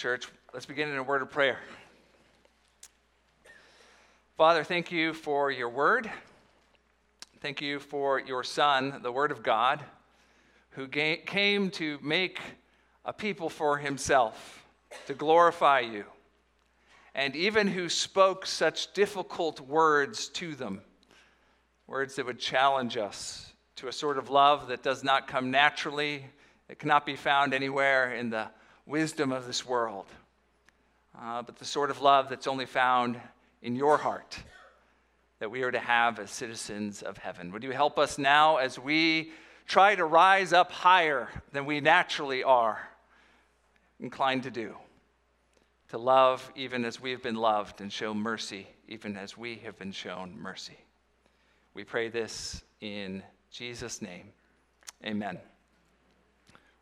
Church, let's begin in a word of prayer. Father, thank you for your word. Thank you for your Son, the Word of God, who came to make a people for himself, to glorify you, and even who spoke such difficult words to them, words that would challenge us to a sort of love that does not come naturally, it cannot be found anywhere in the wisdom of this world, uh, but the sort of love that's only found in your heart that we are to have as citizens of heaven. Would you help us now as we try to rise up higher than we naturally are inclined to do? To love even as we have been loved and show mercy even as we have been shown mercy. We pray this in Jesus' name. Amen.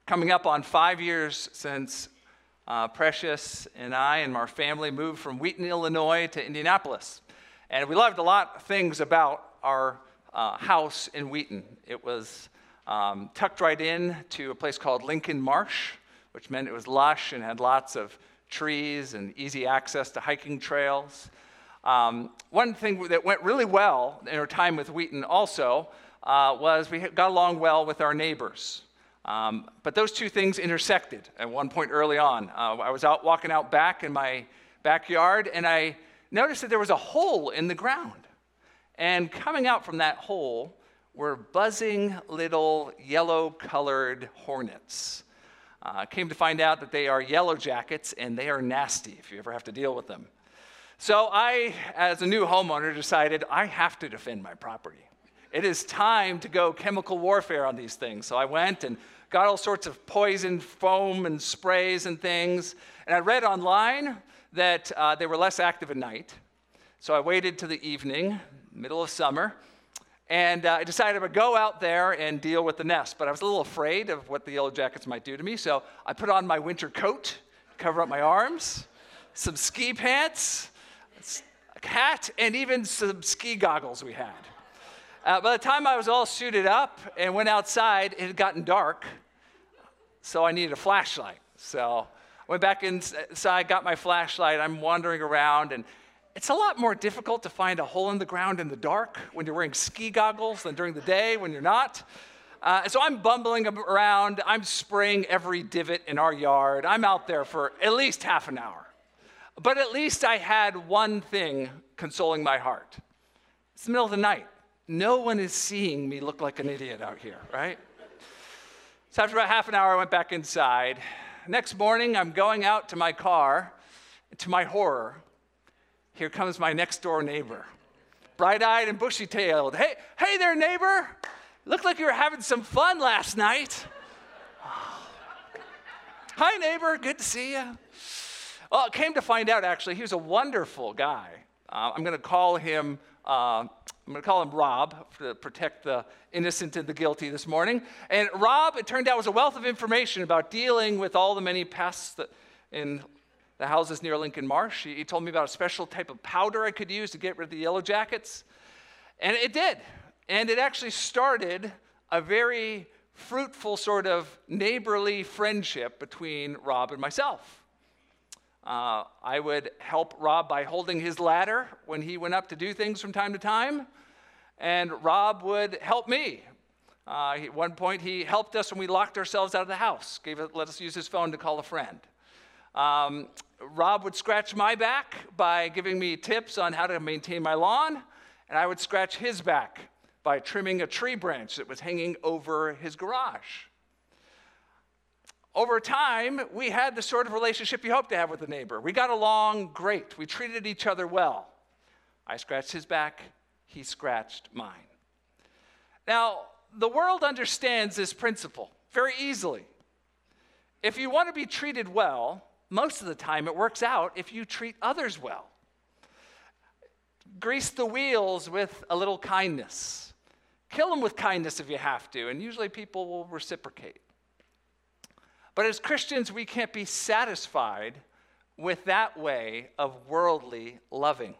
Coming up on five years since uh, Precious and I and our family moved from Wheaton, Illinois to Indianapolis. And we loved a lot of things about our uh, house in Wheaton. It was um, tucked right in to a place called Lincoln Marsh, which meant it was lush and had lots of trees and easy access to hiking trails. Um, one thing that went really well in our time with Wheaton also uh, was we got along well with our neighbors. Um, but those two things intersected at one point early on. Uh, I was out walking out back in my backyard and I noticed that there was a hole in the ground. And coming out from that hole were buzzing little yellow colored hornets. Uh, came to find out that they are yellow jackets and they are nasty if you ever have to deal with them. So I, as a new homeowner, decided I have to defend my property. It is time to go chemical warfare on these things. So I went and got all sorts of poison foam and sprays and things. And I read online that uh, they were less active at night. So I waited to the evening, middle of summer, and uh, I decided I would go out there and deal with the nest. But I was a little afraid of what the yellow jackets might do to me. So I put on my winter coat, cover up my arms, some ski pants, a hat, and even some ski goggles we had. Uh, by the time I was all suited up and went outside, it had gotten dark, so I needed a flashlight. So I went back inside, got my flashlight. I'm wandering around, and it's a lot more difficult to find a hole in the ground in the dark when you're wearing ski goggles than during the day when you're not. Uh, so I'm bumbling around. I'm spraying every divot in our yard. I'm out there for at least half an hour. But at least I had one thing consoling my heart. It's the middle of the night no one is seeing me look like an idiot out here, right? So after about half an hour, I went back inside. Next morning, I'm going out to my car. To my horror, here comes my next door neighbor, bright eyed and bushy tailed. Hey, hey there, neighbor. Looked like you were having some fun last night. Hi, neighbor. Good to see you. Well, came to find out, actually, he was a wonderful guy. Uh, I'm going to call him uh, I'm going to call him Rob to protect the innocent and the guilty this morning. And Rob, it turned out, was a wealth of information about dealing with all the many pests that in the houses near Lincoln Marsh. He, he told me about a special type of powder I could use to get rid of the yellow jackets. And it did. And it actually started a very fruitful sort of neighborly friendship between Rob and myself. Uh, I would help Rob by holding his ladder when he went up to do things from time to time, and Rob would help me. Uh, at one point, he helped us when we locked ourselves out of the house, gave it, let us use his phone to call a friend. Um, Rob would scratch my back by giving me tips on how to maintain my lawn, and I would scratch his back by trimming a tree branch that was hanging over his garage over time, we had the sort of relationship you hope to have with a neighbor. We got along great. We treated each other well. I scratched his back, he scratched mine. Now, the world understands this principle very easily. If you want to be treated well, most of the time it works out if you treat others well. Grease the wheels with a little kindness. Kill them with kindness if you have to, and usually people will reciprocate. But as Christians, we can't be satisfied with that way of worldly loving.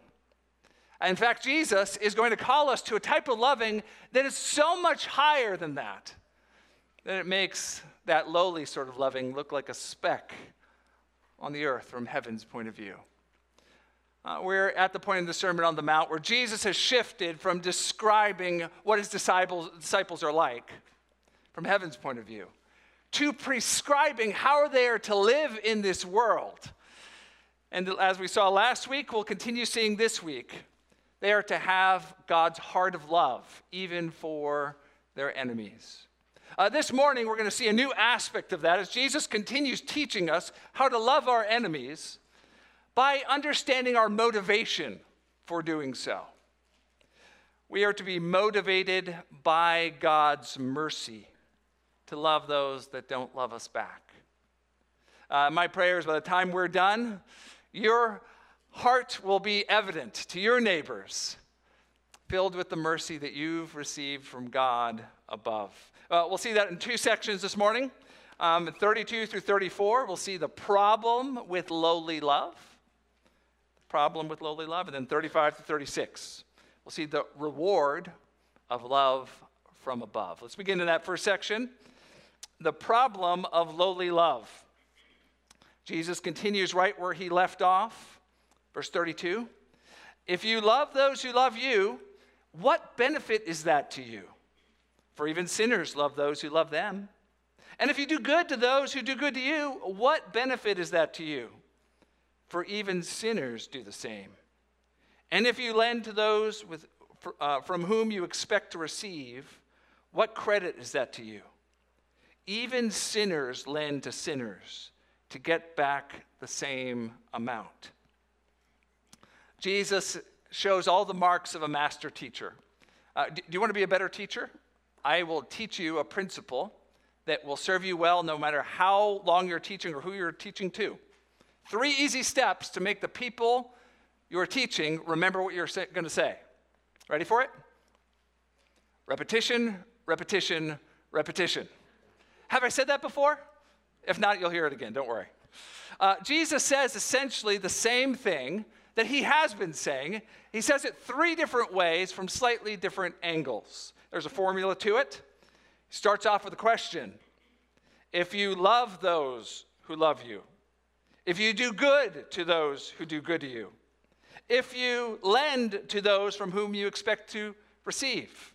In fact, Jesus is going to call us to a type of loving that is so much higher than that, that it makes that lowly sort of loving look like a speck on the earth from heaven's point of view. Uh, we're at the point in the Sermon on the Mount where Jesus has shifted from describing what his disciples, disciples are like from heaven's point of view to prescribing how they are to live in this world. And as we saw last week, we'll continue seeing this week. They are to have God's heart of love, even for their enemies. Uh, this morning, we're going to see a new aspect of that as Jesus continues teaching us how to love our enemies by understanding our motivation for doing so. We are to be motivated by God's mercy to love those that don't love us back. Uh, my prayer is by the time we're done, your heart will be evident to your neighbors, filled with the mercy that you've received from God above. Uh, we'll see that in two sections this morning. Um, 32 through 34, we'll see the problem with lowly love The problem with lowly love. And then 35 to 36, we'll see the reward of love from above. Let's begin in that first section the problem of lowly love. Jesus continues right where he left off, verse 32. If you love those who love you, what benefit is that to you? For even sinners love those who love them. And if you do good to those who do good to you, what benefit is that to you? for even sinners do the same. And if you lend to those with, uh, from whom you expect to receive, what credit is that to you? Even sinners lend to sinners to get back the same amount. Jesus shows all the marks of a master teacher. Uh, do, do you want to be a better teacher? I will teach you a principle that will serve you well no matter how long you're teaching or who you're teaching to. Three easy steps to make the people you're teaching remember what you're going to say. Ready for it? Repetition, repetition, repetition. Have I said that before? If not, you'll hear it again. Don't worry. Uh, Jesus says essentially the same thing that he has been saying. He says it three different ways from slightly different angles. There's a formula to it. He starts off with a question If you love those who love you, if you do good to those who do good to you, if you lend to those from whom you expect to receive.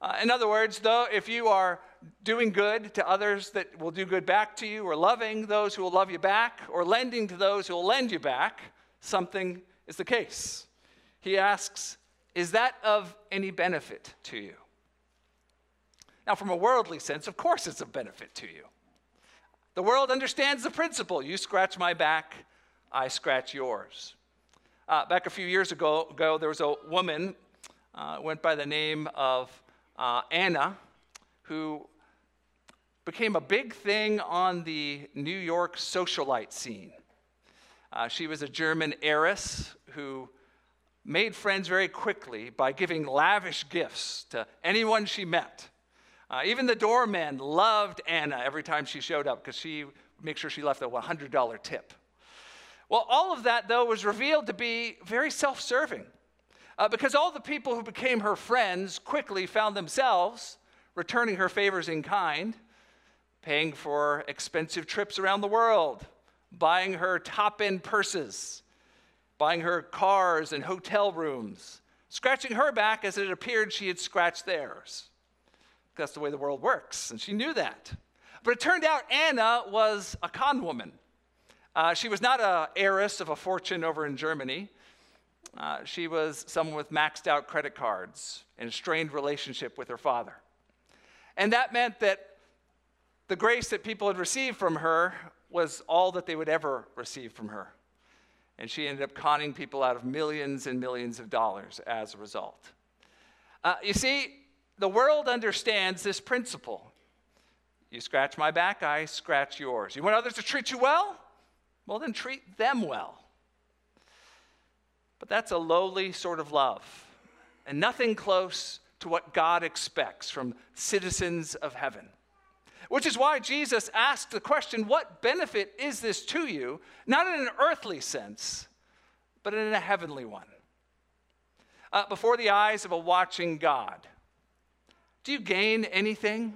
Uh, in other words, though, if you are doing good to others that will do good back to you, or loving those who will love you back, or lending to those who will lend you back, something is the case. He asks, Is that of any benefit to you? Now, from a worldly sense, of course it's of benefit to you. The world understands the principle you scratch my back, I scratch yours. Uh, back a few years ago, ago, there was a woman, uh, went by the name of uh, Anna, who became a big thing on the New York socialite scene. Uh, she was a German heiress who made friends very quickly by giving lavish gifts to anyone she met. Uh, even the doorman loved Anna every time she showed up because she make sure she left a $100 tip. Well, all of that, though, was revealed to be very self serving uh, because all the people who became her friends quickly found themselves returning her favors in kind, paying for expensive trips around the world, buying her top end purses, buying her cars and hotel rooms, scratching her back as it appeared she had scratched theirs. That's the way the world works, and she knew that. But it turned out Anna was a con woman. Uh, she was not an heiress of a fortune over in Germany. Uh, she was someone with maxed out credit cards and a strained relationship with her father. And that meant that the grace that people had received from her was all that they would ever receive from her. And she ended up conning people out of millions and millions of dollars as a result. Uh, you see, the world understands this principle. You scratch my back, I scratch yours. You want others to treat you well? Well, then treat them well. But that's a lowly sort of love, and nothing close to what God expects from citizens of heaven. Which is why Jesus asked the question what benefit is this to you? Not in an earthly sense, but in a heavenly one. Uh, before the eyes of a watching God do you gain anything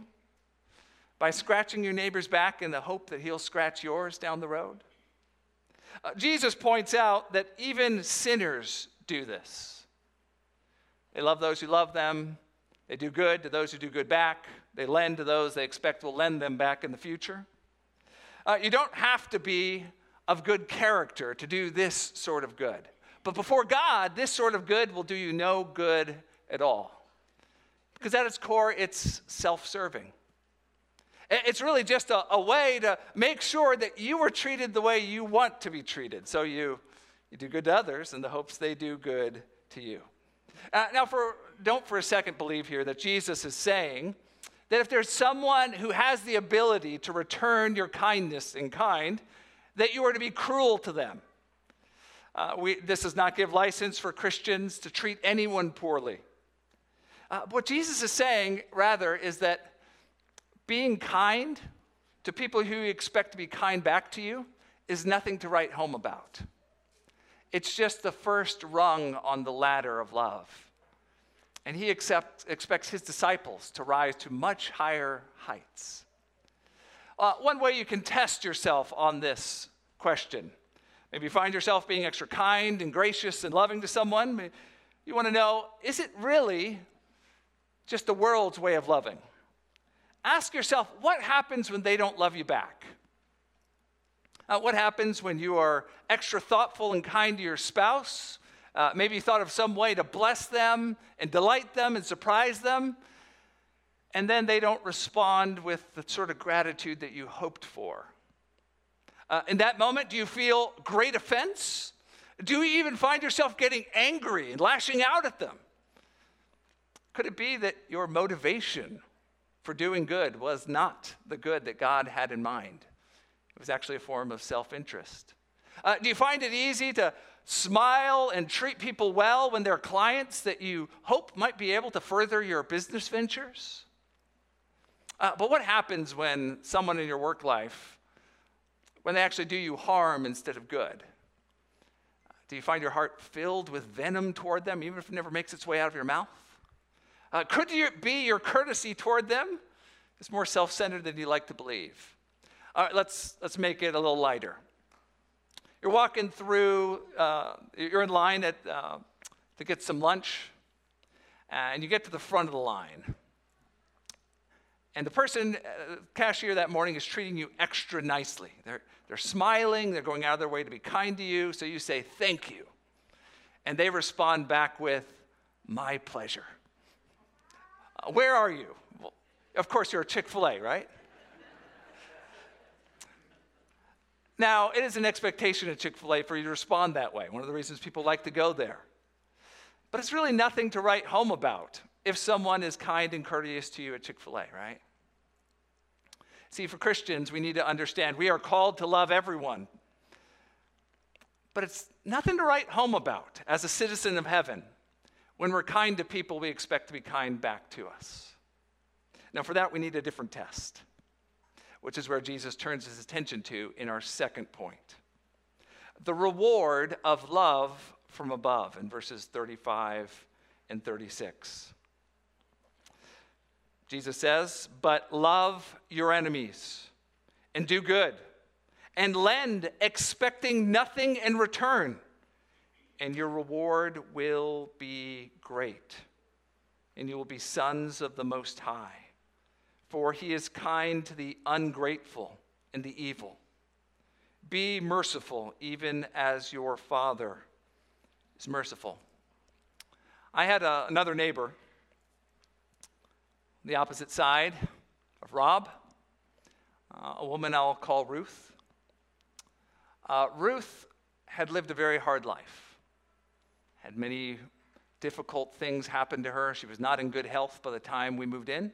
by scratching your neighbor's back in the hope that he'll scratch yours down the road? Uh, Jesus points out that even sinners do this. They love those who love them, they do good to those who do good back, they lend to those they expect will lend them back in the future. Uh, you don't have to be of good character to do this sort of good. But before God, this sort of good will do you no good at all. Because at its core, it's self serving. It's really just a, a, way to make sure that you are treated the way you want to be treated. So you, you do good to others in the hopes they do good to you. Uh, now, for, don't for a second believe here that Jesus is saying that if there's someone who has the ability to return your kindness in kind, that you are to be cruel to them. Uh, we, this does not give license for Christians to treat anyone poorly. Uh, what Jesus is saying, rather, is that being kind to people who you expect to be kind back to you is nothing to write home about. It's just the first rung on the ladder of love. And he accept, expects his disciples to rise to much higher heights. Uh, one way you can test yourself on this question maybe you find yourself being extra kind and gracious and loving to someone. You want to know is it really just the world's way of loving? Ask yourself what happens when they don't love you back? Uh, what happens when you are extra thoughtful and kind to your spouse? Uh, maybe you thought of some way to bless them and delight them and surprise them, and then they don't respond with the sort of gratitude that you hoped for. Uh, in that moment, do you feel great offense? Do you even find yourself getting angry and lashing out at them? Could it be that your motivation for doing good was not the good that God had in mind. It was actually a form of self interest. Uh, do you find it easy to smile and treat people well when they're clients that you hope might be able to further your business ventures? Uh, but what happens when someone in your work life, when they actually do you harm instead of good? Do you find your heart filled with venom toward them, even if it never makes its way out of your mouth? Uh, could it be your courtesy toward them is more self centered than you like to believe? All right, let's, let's make it a little lighter. You're walking through, uh, you're in line at, uh, to get some lunch, and you get to the front of the line. And the person, uh, cashier that morning, is treating you extra nicely. They're, they're smiling, they're going out of their way to be kind to you, so you say, Thank you. And they respond back with, My pleasure. Where are you? Well, of course, you're a Chick fil A, right? now, it is an expectation at Chick fil A for you to respond that way. One of the reasons people like to go there. But it's really nothing to write home about if someone is kind and courteous to you at Chick fil A, right? See, for Christians, we need to understand we are called to love everyone. But it's nothing to write home about as a citizen of heaven when we're kind to people, we expect to be kind back to us. Now, for that, we need a different test, which is where Jesus turns his attention to in our second point the reward of love from above in verses 35 and 36. Jesus says, But love your enemies and do good and lend, expecting nothing in return and your reward will be great, and you will be sons of the Most High. For he is kind to the ungrateful and the evil. Be merciful, even as your Father is merciful. I had a, another neighbor, the opposite side of Rob, uh, a woman I'll call Ruth. Uh, Ruth had lived a very hard life had many difficult things happen to her. She was not in good health by the time we moved in.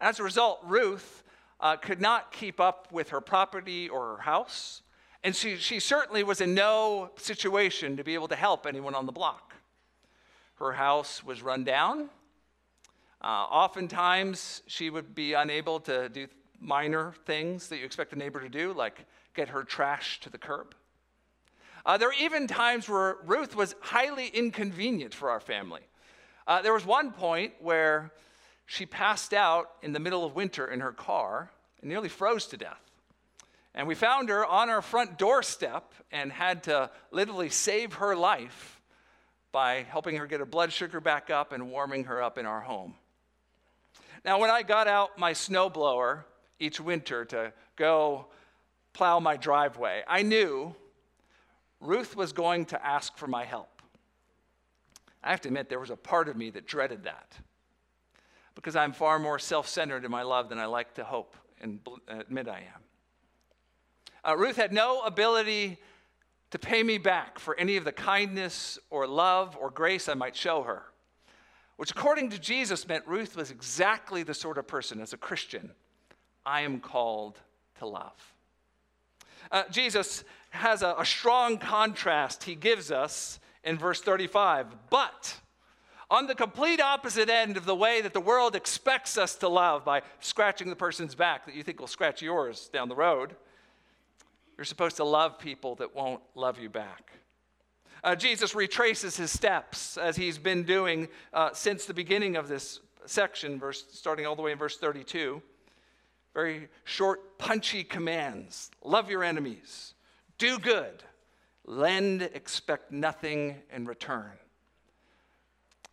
As a result, Ruth uh, could not keep up with her property or her house, and she, she certainly was in no situation to be able to help anyone on the block. Her house was run down. Uh, oftentimes, she would be unable to do minor things that you expect a neighbor to do, like get her trash to the curb. Uh, there were even times where Ruth was highly inconvenient for our family. Uh, there was one point where she passed out in the middle of winter in her car and nearly froze to death. And we found her on our front doorstep and had to literally save her life by helping her get her blood sugar back up and warming her up in our home. Now, when I got out my snowblower each winter to go plow my driveway, I knew Ruth was going to ask for my help. I have to admit, there was a part of me that dreaded that because I'm far more self centered in my love than I like to hope and admit I am. Uh, Ruth had no ability to pay me back for any of the kindness or love or grace I might show her, which, according to Jesus, meant Ruth was exactly the sort of person, as a Christian, I am called to love. Uh, Jesus has a, a strong contrast he gives us in verse 35. But on the complete opposite end of the way that the world expects us to love by scratching the person's back that you think will scratch yours down the road, you're supposed to love people that won't love you back. Uh, Jesus retraces his steps as he's been doing uh, since the beginning of this section, verse, starting all the way in verse 32. Very short, punchy commands love your enemies, do good, lend, expect nothing in return.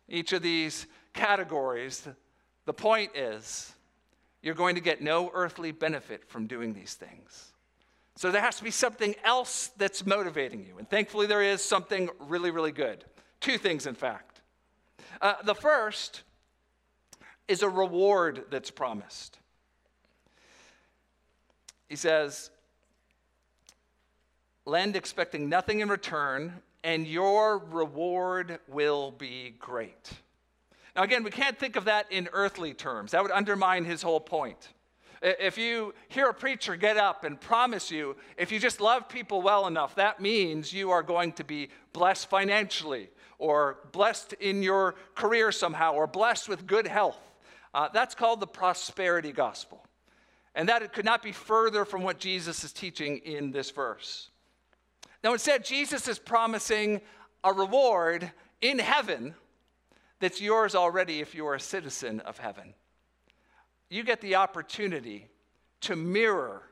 Each of these categories, the point is you're going to get no earthly benefit from doing these things. So there has to be something else that's motivating you. And thankfully, there is something really, really good. Two things, in fact. Uh, the first is a reward that's promised. He says, Lend expecting nothing in return, and your reward will be great. Now, again, we can't think of that in earthly terms. That would undermine his whole point. If you hear a preacher get up and promise you, if you just love people well enough, that means you are going to be blessed financially, or blessed in your career somehow, or blessed with good health. Uh, that's called the prosperity gospel. And that it could not be further from what Jesus is teaching in this verse. Now, instead, Jesus is promising a reward in heaven that's yours already if you are a citizen of heaven. You get the opportunity to mirror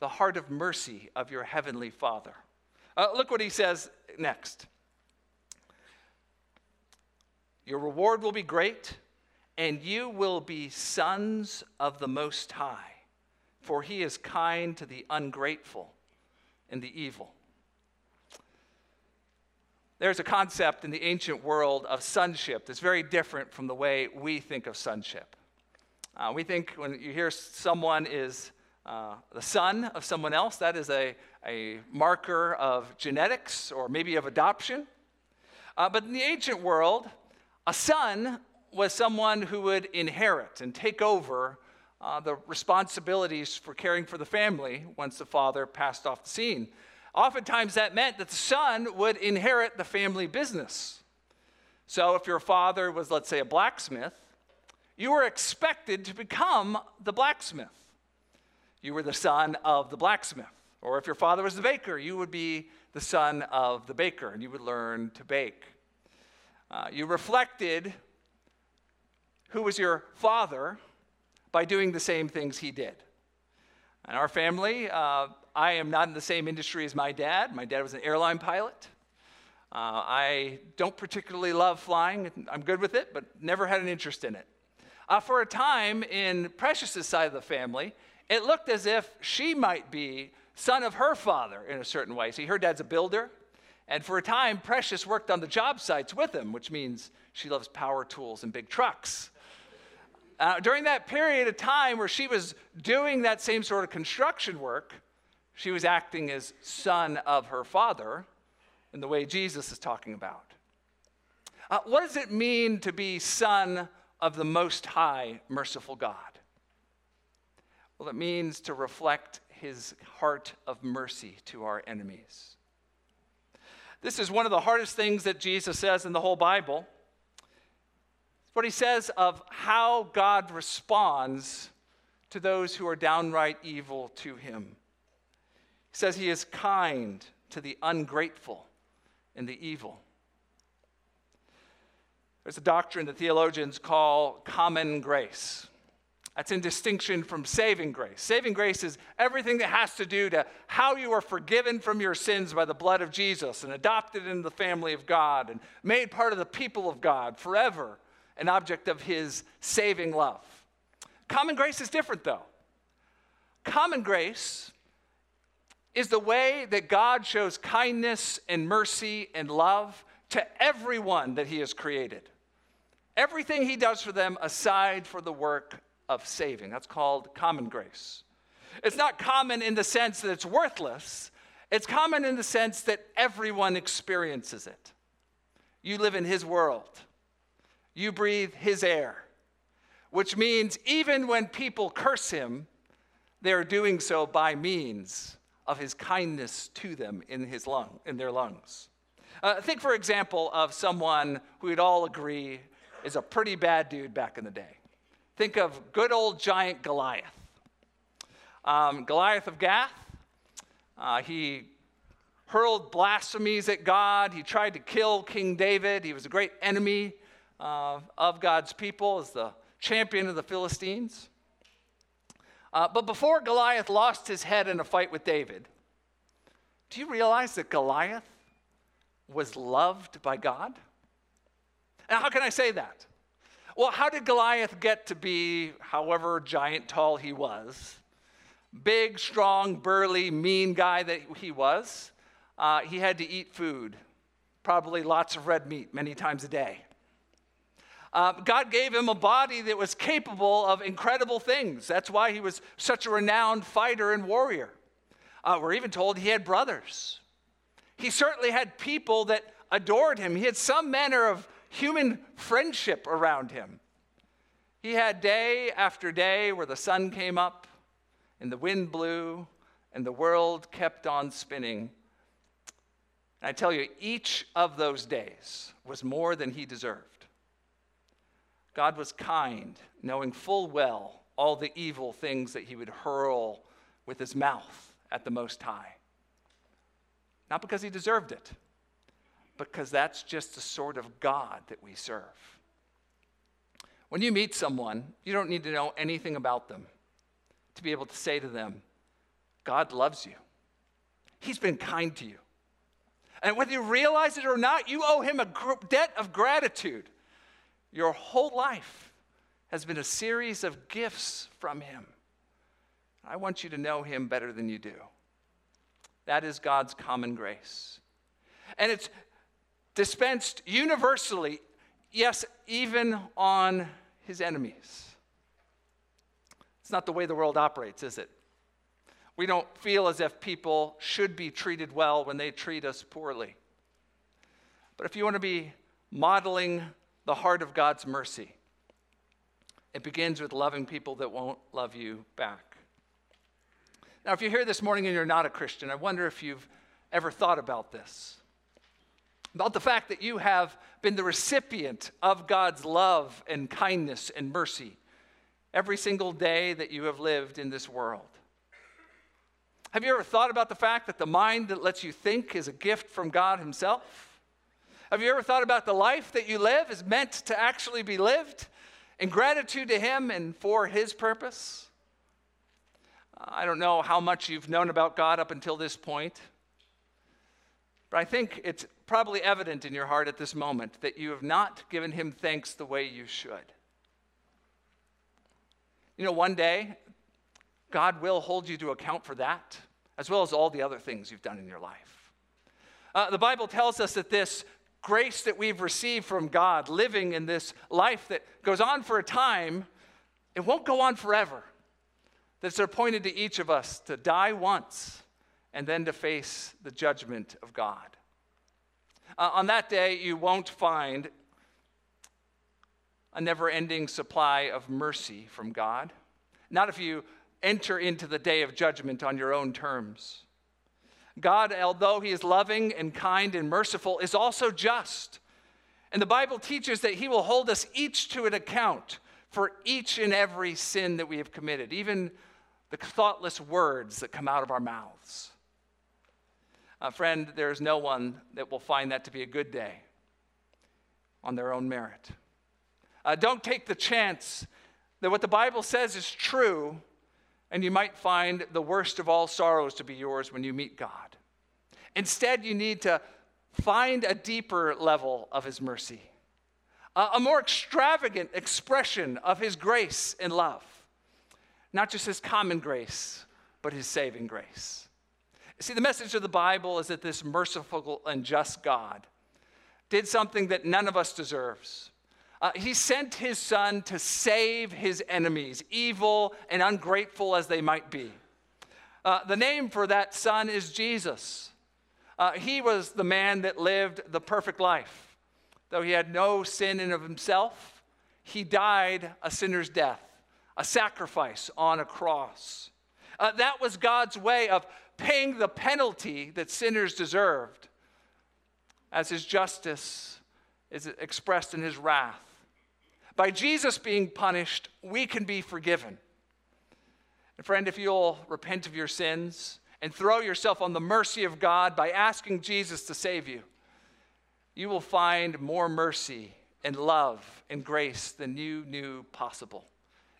the heart of mercy of your heavenly Father. Uh, look what he says next. Your reward will be great, and you will be sons of the Most High, for he is kind to the ungrateful and the evil. There's a concept in the ancient world of sonship that's very different from the way we think of sonship. Uh, we think when you hear someone is uh, the son of someone else, that is a, a marker of genetics or maybe of adoption. Uh, but in the ancient world, a son was someone who would inherit and take over uh, the responsibilities for caring for the family once the father passed off the scene. Oftentimes, that meant that the son would inherit the family business. So, if your father was, let's say, a blacksmith, you were expected to become the blacksmith. You were the son of the blacksmith. Or if your father was the baker, you would be the son of the baker and you would learn to bake. Uh, you reflected who was your father by doing the same things he did. In our family, uh, I am not in the same industry as my dad. My dad was an airline pilot. Uh, I don't particularly love flying. I'm good with it, but never had an interest in it. Uh, for a time in Precious's side of the family, it looked as if she might be son of her father in a certain way. See, her dad's a builder, and for a time, Precious worked on the job sites with him, which means she loves power tools and big trucks. Uh, during that period of time where she was doing that same sort of construction work, she was acting as son of her father in the way Jesus is talking about. Uh, what does it mean to be son of the Most High, merciful God? Well, it means to reflect his heart of mercy to our enemies. This is one of the hardest things that Jesus says in the whole Bible. What he says of how God responds to those who are downright evil to him. He says he is kind to the ungrateful and the evil. There's a doctrine that theologians call common grace. That's in distinction from saving grace. Saving grace is everything that has to do to how you are forgiven from your sins by the blood of Jesus and adopted into the family of God and made part of the people of God forever, an object of his saving love. Common grace is different though. Common grace is the way that God shows kindness and mercy and love to everyone that he has created. Everything he does for them aside for the work of saving. That's called common grace. It's not common in the sense that it's worthless, it's common in the sense that everyone experiences it. You live in His world, you breathe His air, which means even when people curse Him, they are doing so by means of His kindness to them in, his lung, in their lungs. Uh, think, for example, of someone who we'd all agree is a pretty bad dude back in the day. Think of good old giant Goliath. Um, Goliath of Gath, uh, he hurled blasphemies at God. He tried to kill King David. He was a great enemy uh, of God's people as the champion of the Philistines. Uh, but before Goliath lost his head in a fight with David, do you realize that Goliath was loved by God? Now, how can I say that? Well, how did Goliath get to be however giant tall he was? Big, strong, burly, mean guy that he was. Uh, he had to eat food, probably lots of red meat many times a day. Uh, God gave him a body that was capable of incredible things. That's why he was such a renowned fighter and warrior. Uh, we're even told he had brothers. He certainly had people that adored him. He had some manner of human friendship around him. He had day after day where the sun came up and the wind blew and the world kept on spinning. And I tell you, each of those days was more than he deserved. God was kind, knowing full well all the evil things that he would hurl with his mouth at the Most High. Not because he deserved it, because that's just the sort of God that we serve. When you meet someone, you don't need to know anything about them to be able to say to them, God loves you. He's been kind to you. And whether you realize it or not, you owe him a debt of gratitude. Your whole life has been a series of gifts from him. I want you to know him better than you do. That is God's common grace. And it's dispensed universally, yes, even on his enemies. It's not the way the world operates, is it? We don't feel as if people should be treated well when they treat us poorly. But if you want to be modeling the heart of God's mercy, it begins with loving people that won't love you back. Now, if you're here this morning and you're not a Christian, I wonder if you've ever thought about this about the fact that you have been the recipient of God's love and kindness and mercy every single day that you have lived in this world. Have you ever thought about the fact that the mind that lets you think is a gift from God Himself? Have you ever thought about the life that you live is meant to actually be lived in gratitude to Him and for His purpose? I don't know how much you've known about God up until this point. But I think it's probably evident in your heart at this moment that you have not given him thanks the way you should. You know, one day, God will hold you to account for that, as well as all the other things you've done in your life. Uh, the Bible tells us that this grace that we've received from God, living in this life that goes on for a time, it won't go on forever. That's appointed to each of us to die once and then to face the judgment of God. Uh, on that day, you won't find a never ending supply of mercy from God. Not if you enter into the day of judgment on your own terms. God, although He is loving and kind and merciful, is also just. And the Bible teaches that He will hold us each to an account for each and every sin that we have committed, even the thoughtless words that come out of our mouths. Uh, friend, there is no one that will find that to be a good day on their own merit. Uh, don't take the chance that what the Bible says is true, and you might find the worst of all sorrows to be yours when you meet God. Instead, you need to find a deeper level of His mercy, a, more extravagant expression of His grace and love. Not just His common grace, but His saving grace. See, the message of the Bible is that this merciful and just God did something that none of us deserves. Uh, he sent his son to save his enemies, evil and ungrateful as they might be. Uh, the name for that son is Jesus. Uh, he was the man that lived the perfect life. Though he had no sin in of himself, he died a sinner's death, a sacrifice on a cross. Uh, that was God's way of paying the penalty that sinners deserved as his justice is expressed in his wrath. By Jesus being punished, we can be forgiven. And friend, if you'll repent of your sins and throw yourself on the mercy of God by asking Jesus to save you, you will find more mercy and love and grace than you knew possible.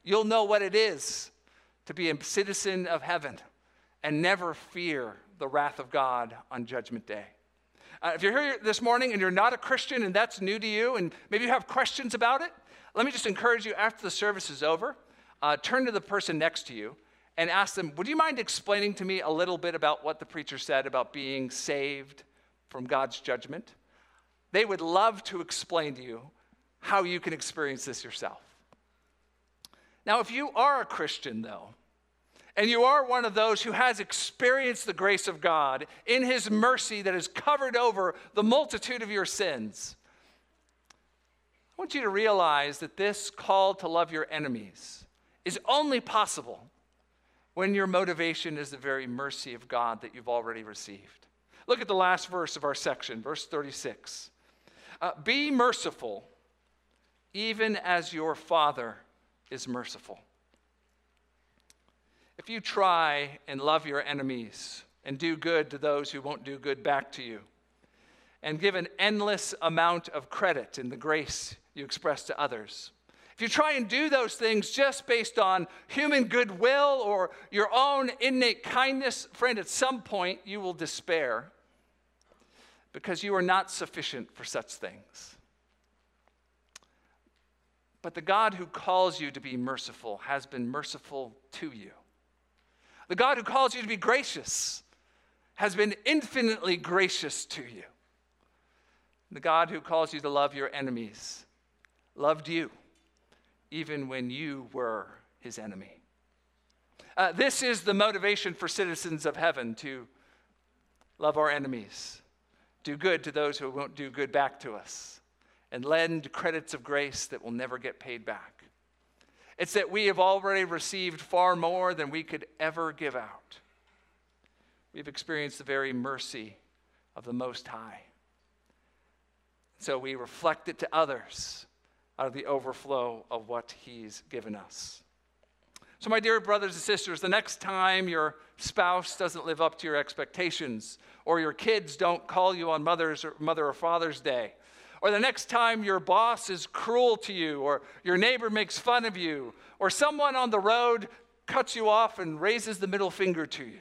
You'll know what it is to be a citizen of heaven and never fear the wrath of God on Judgment Day. Uh, if you're here this morning and you're not a Christian and that's new to you, and maybe you have questions about it, let me just encourage you after the service is over, uh, turn to the person next to you and ask them, Would you mind explaining to me a little bit about what the preacher said about being saved from God's judgment? They would love to explain to you how you can experience this yourself. Now, if you are a Christian, though, and you are one of those who has experienced the grace of God in His mercy that has covered over the multitude of your sins, I want you to realize that this call to love your enemies is only possible when your motivation is the very mercy of God that you've already received. Look at the last verse of our section, verse 36. Uh, Be merciful, even as your Father is merciful. If you try and love your enemies and do good to those who won't do good back to you, and give an endless amount of credit in the grace you express to others, if you try and do those things just based on human goodwill or your own innate kindness, friend, at some point you will despair because you are not sufficient for such things. But the God who calls you to be merciful has been merciful to you. The God who calls you to be gracious has been infinitely gracious to you. The God who calls you to love your enemies loved you even when you were his enemy. Uh, this is the motivation for citizens of heaven to love our enemies, do good to those who won't do good back to us, and lend credits of grace that will never get paid back. It's that we have already received far more than we could ever give out. We've experienced the very mercy of the Most High. So we reflect it to others out of the overflow of what He's given us. So, my dear brothers and sisters, the next time your spouse doesn't live up to your expectations, or your kids don't call you on Mother's or Mother or Father's Day, or the next time your boss is cruel to you, or your neighbor makes fun of you, or someone on the road cuts you off and raises the middle finger to you.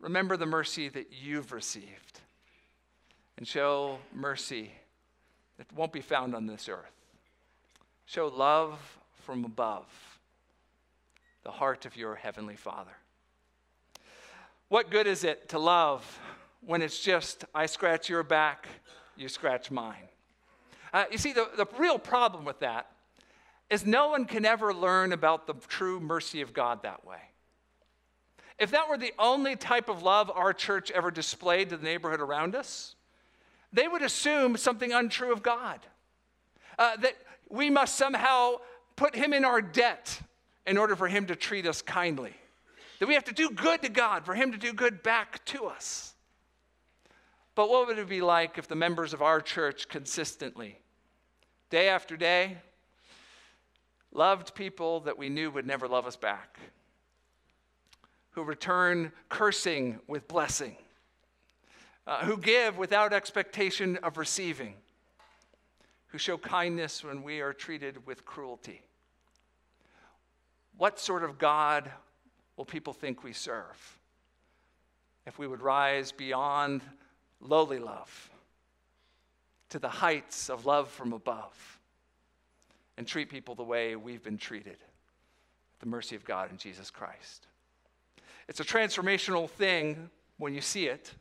Remember the mercy that you've received and show mercy that won't be found on this earth. Show love from above, the heart of your heavenly Father. What good is it to love when it's just, I scratch your back, you scratch mine. Uh, you see, the, the real problem with that is no one can ever learn about the true mercy of God that way. If that were the only type of love our church ever displayed to the neighborhood around us, they would assume something untrue of God. Uh, that we must somehow put him in our debt in order for him to treat us kindly. That we have to do good to God for him to do good back to us. But what would it be like if the members of our church consistently, day after day, loved people that we knew would never love us back, who return cursing with blessing, uh, who give without expectation of receiving, who show kindness when we are treated with cruelty. What sort of God will people think we serve if we would rise beyond lowly love to the heights of love from above and treat people the way we've been treated? The mercy of God in Jesus Christ. It's a transformational thing when you see it.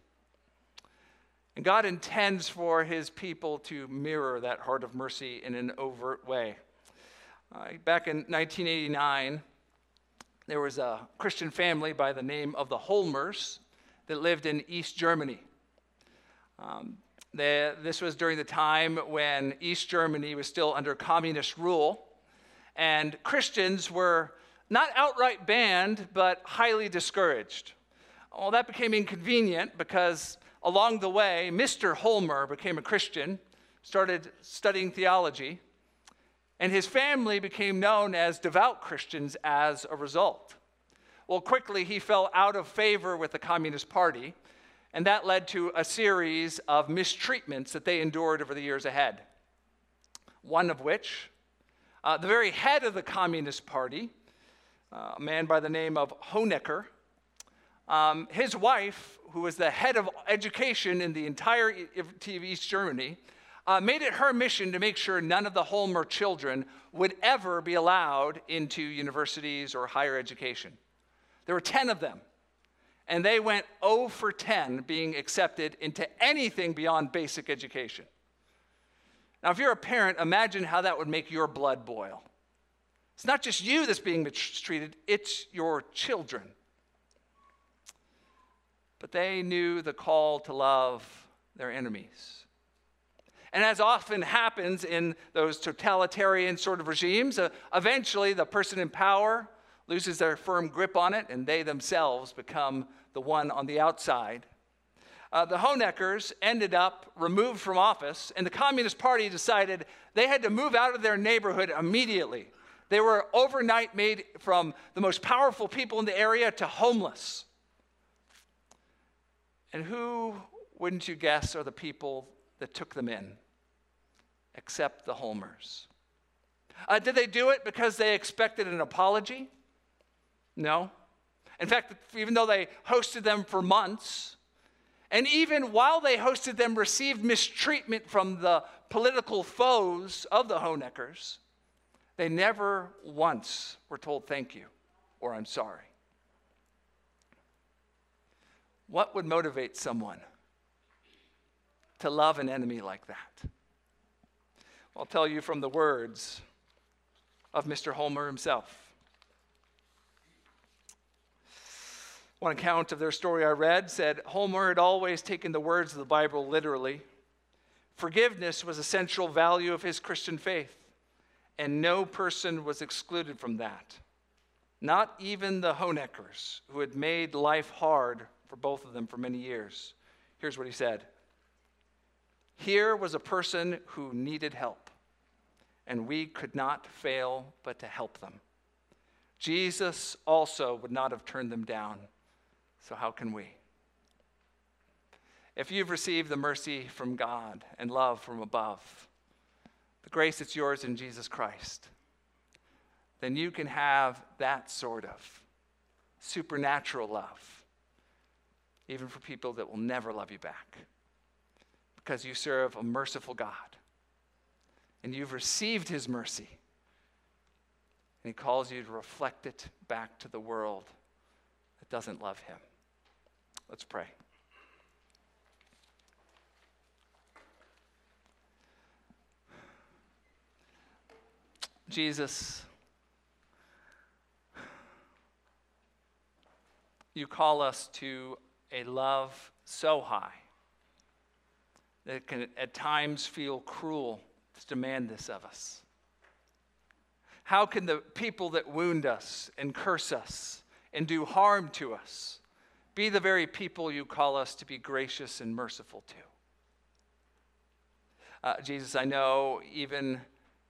And God intends for his people to mirror that heart of mercy in an overt way. Uh, back in 1989, there was a Christian family by the name of the Holmers that lived in East Germany. Um, they, this was during the time when East Germany was still under communist rule, and Christians were not outright banned, but highly discouraged. Well, that became inconvenient because along the way, Mr. Holmer became a Christian, started studying theology, and his family became known as devout Christians as a result. Well, quickly he fell out of favor with the Communist Party, and that led to a series of mistreatments that they endured over the years ahead. One of which, uh, the very head of the Communist Party, uh, a man by the name of Honecker, um, his wife, who was the head of education in the entire of East Germany, uh, made it her mission to make sure none of the Holmer children would ever be allowed into universities or higher education. There were 10 of them, and they went 0 for 10 being accepted into anything beyond basic education. Now, if you're a parent, imagine how that would make your blood boil. It's not just you that's being mistreated, it's your children. But they knew the call to love their enemies. And as often happens in those totalitarian sort of regimes, uh, eventually the person in power loses their firm grip on it and they themselves become the one on the outside. Uh, the Honeckers ended up removed from office, and the Communist Party decided they had to move out of their neighborhood immediately. They were overnight made from the most powerful people in the area to homeless. And who, wouldn't you guess, are the people that took them in? Except the Holmers. Uh, did they do it because they expected an apology? No. In fact, even though they hosted them for months, and even while they hosted them, received mistreatment from the political foes of the Honeckers, they never once were told thank you or I'm sorry. What would motivate someone to love an enemy like that? I'll tell you from the words of Mr. Holmer himself. One account of their story I read said Holmer had always taken the words of the Bible literally. Forgiveness was a central value of his Christian faith and no person was excluded from that. Not even the Honeckers, who had made life hard for both of them for many years. Here's what he said Here was a person who needed help, and we could not fail but to help them. Jesus also would not have turned them down, so how can we? If you've received the mercy from God and love from above, the grace that's yours in Jesus Christ, then you can have that sort of supernatural love, even for people that will never love you back, because you serve a merciful God and you've received his mercy. And he calls you to reflect it back to the world that doesn't love him. Let's pray. Jesus, you call us to a love so high that it can at times feel cruel to demand this of us. How can the people that wound us and curse us and do harm to us be the very people you call us to be gracious and merciful to? Uh, Jesus, I know even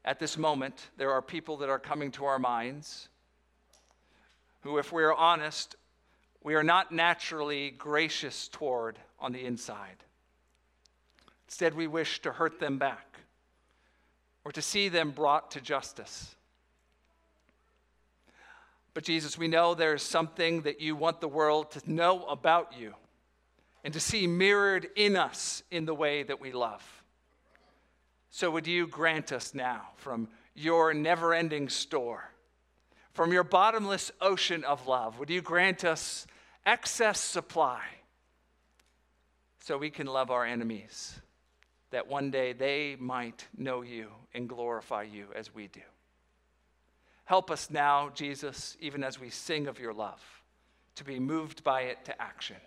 at this moment, there are people that are coming to our minds who, if we are honest, we are not naturally gracious toward on the inside. Instead, we wish to hurt them back. or to see them brought to justice. But Jesus, we know there's something that you want the world to know about you and to see mirrored in us in the way that we love. So, would you grant us now from your never ending store, from your bottomless ocean of love, would you grant us excess supply so we can love our enemies, that one day they might know you and glorify you as we do? Help us now, Jesus, even as we sing of your love, to be moved by it to action.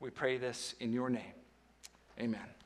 We pray this in your name. Amen.